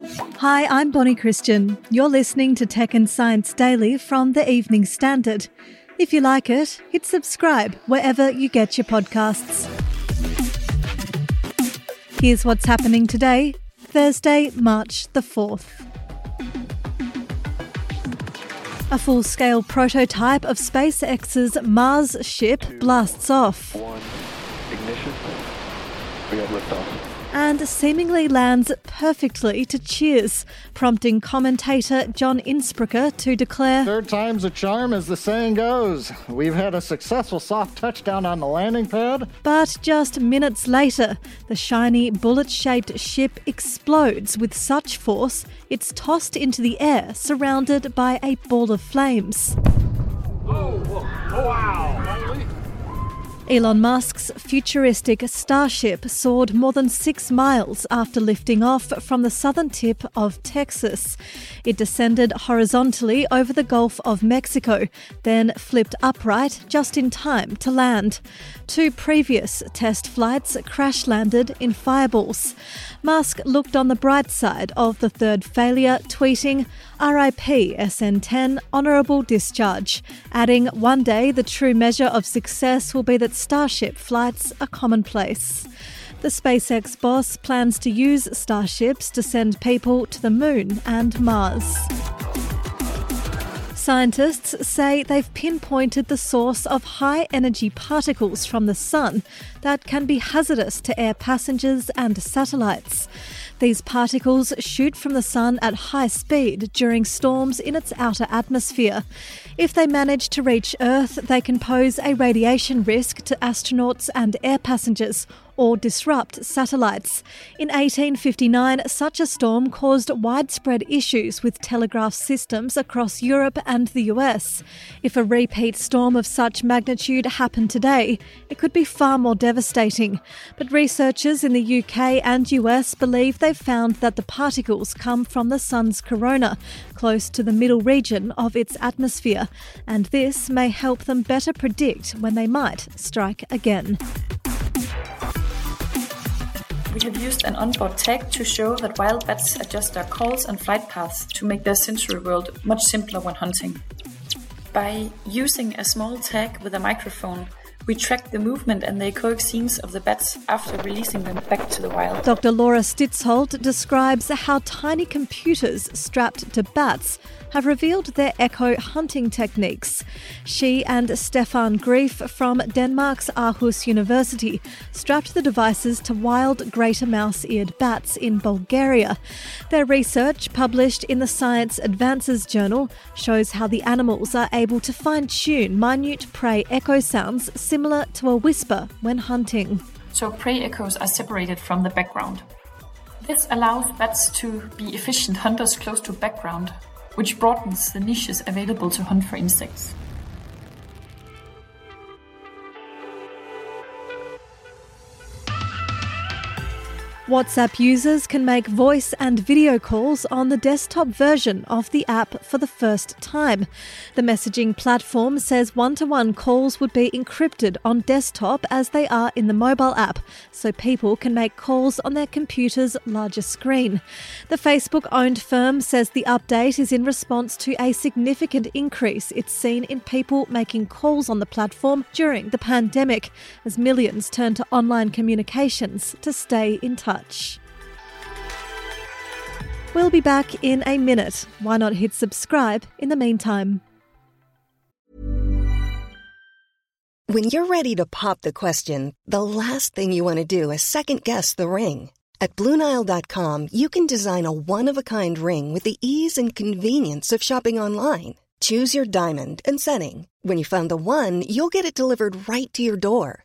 Hi, I'm Bonnie Christian. You're listening to Tech and Science Daily from the Evening Standard. If you like it, hit subscribe wherever you get your podcasts. Here's what's happening today, Thursday, March the 4th. A full scale prototype of SpaceX's Mars ship blasts off. One, ignition. We have liftoff. And seemingly lands perfectly to cheers, prompting commentator John Insprucker to declare Third time's a charm, as the saying goes. We've had a successful soft touchdown on the landing pad. But just minutes later, the shiny bullet shaped ship explodes with such force it's tossed into the air, surrounded by a ball of flames. Elon Musk's futuristic Starship soared more than six miles after lifting off from the southern tip of Texas. It descended horizontally over the Gulf of Mexico, then flipped upright just in time to land. Two previous test flights crash landed in fireballs. Musk looked on the bright side of the third failure, tweeting, RIP SN10, honourable discharge, adding, One day the true measure of success will be that Starship flights are commonplace. The SpaceX boss plans to use Starships to send people to the moon and Mars. Scientists say they've pinpointed the source of high energy particles from the sun that can be hazardous to air passengers and satellites. These particles shoot from the sun at high speed during storms in its outer atmosphere. If they manage to reach Earth, they can pose a radiation risk to astronauts and air passengers or disrupt satellites. In 1859, such a storm caused widespread issues with telegraph systems across Europe and the US. If a repeat storm of such magnitude happened today, it could be far more devastating. But researchers in the UK and US believe they've found that the particles come from the sun's corona, close to the middle region of its atmosphere, and this may help them better predict when they might strike again. We have used an onboard tag to show that wild bats adjust their calls and flight paths to make their sensory world much simpler when hunting. By using a small tag with a microphone, we track the movement and the echoic scenes of the bats after releasing them back to the wild. Dr. Laura Stidsholt describes how tiny computers strapped to bats have revealed their echo hunting techniques. She and Stefan Greif from Denmark's Aarhus University strapped the devices to wild greater mouse eared bats in Bulgaria. Their research, published in the Science Advances journal, shows how the animals are able to fine tune minute prey echo sounds similar to a whisper when hunting. So prey echoes are separated from the background. This allows bats to be efficient hunters close to background, which broadens the niches available to hunt for insects. WhatsApp users can make voice and video calls on the desktop version of the app for the first time. The messaging platform says one to one calls would be encrypted on desktop as they are in the mobile app, so people can make calls on their computer's larger screen. The Facebook owned firm says the update is in response to a significant increase it's seen in people making calls on the platform during the pandemic, as millions turn to online communications to stay in touch. We'll be back in a minute. Why not hit subscribe in the meantime? When you're ready to pop the question, the last thing you want to do is second guess the ring. At Bluenile.com, you can design a one of a kind ring with the ease and convenience of shopping online. Choose your diamond and setting. When you find the one, you'll get it delivered right to your door.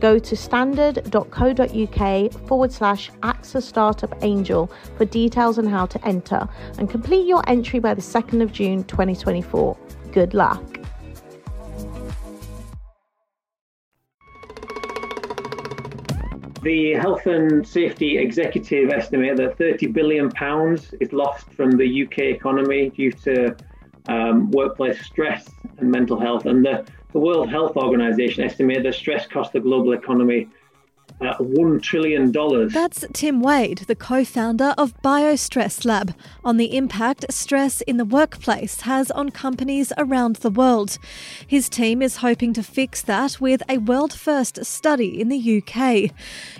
Go to standard.co.uk forward slash AXA Startup Angel for details on how to enter and complete your entry by the 2nd of June 2024. Good luck. The health and safety executive estimate that 30 billion pounds is lost from the UK economy due to um, workplace stress and mental health, and the the World Health Organization estimated the stress cost the global economy uh, $1 trillion. That's Tim Wade, the co founder of BioStress Lab, on the impact stress in the workplace has on companies around the world. His team is hoping to fix that with a world first study in the UK.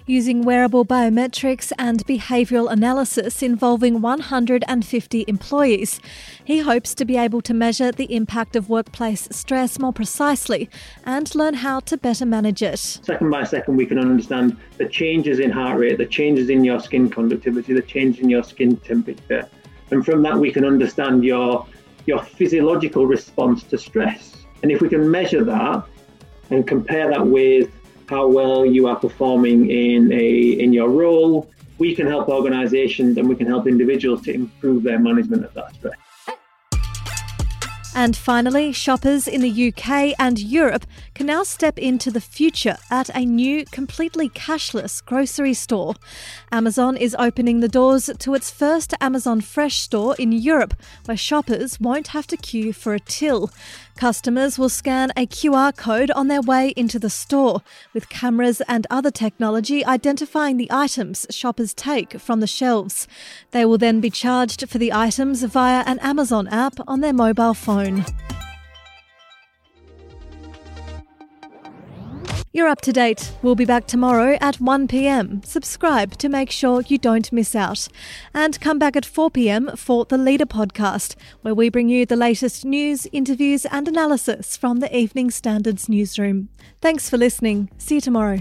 Using wearable biometrics and behavioural analysis involving 150 employees, he hopes to be able to measure the impact of workplace stress more precisely and learn how to better manage it. Second by second, we can understand the changes in heart rate, the changes in your skin conductivity, the change in your skin temperature. And from that, we can understand your, your physiological response to stress. And if we can measure that and compare that with how well you are performing in, a, in your role, we can help organizations and we can help individuals to improve their management of that stress. And finally, shoppers in the UK and Europe can now step into the future at a new, completely cashless grocery store. Amazon is opening the doors to its first Amazon Fresh store in Europe, where shoppers won't have to queue for a till. Customers will scan a QR code on their way into the store, with cameras and other technology identifying the items shoppers take from the shelves. They will then be charged for the items via an Amazon app on their mobile phone. You're up to date. We'll be back tomorrow at 1pm. Subscribe to make sure you don't miss out. And come back at 4pm for the Leader podcast, where we bring you the latest news, interviews, and analysis from the Evening Standards newsroom. Thanks for listening. See you tomorrow.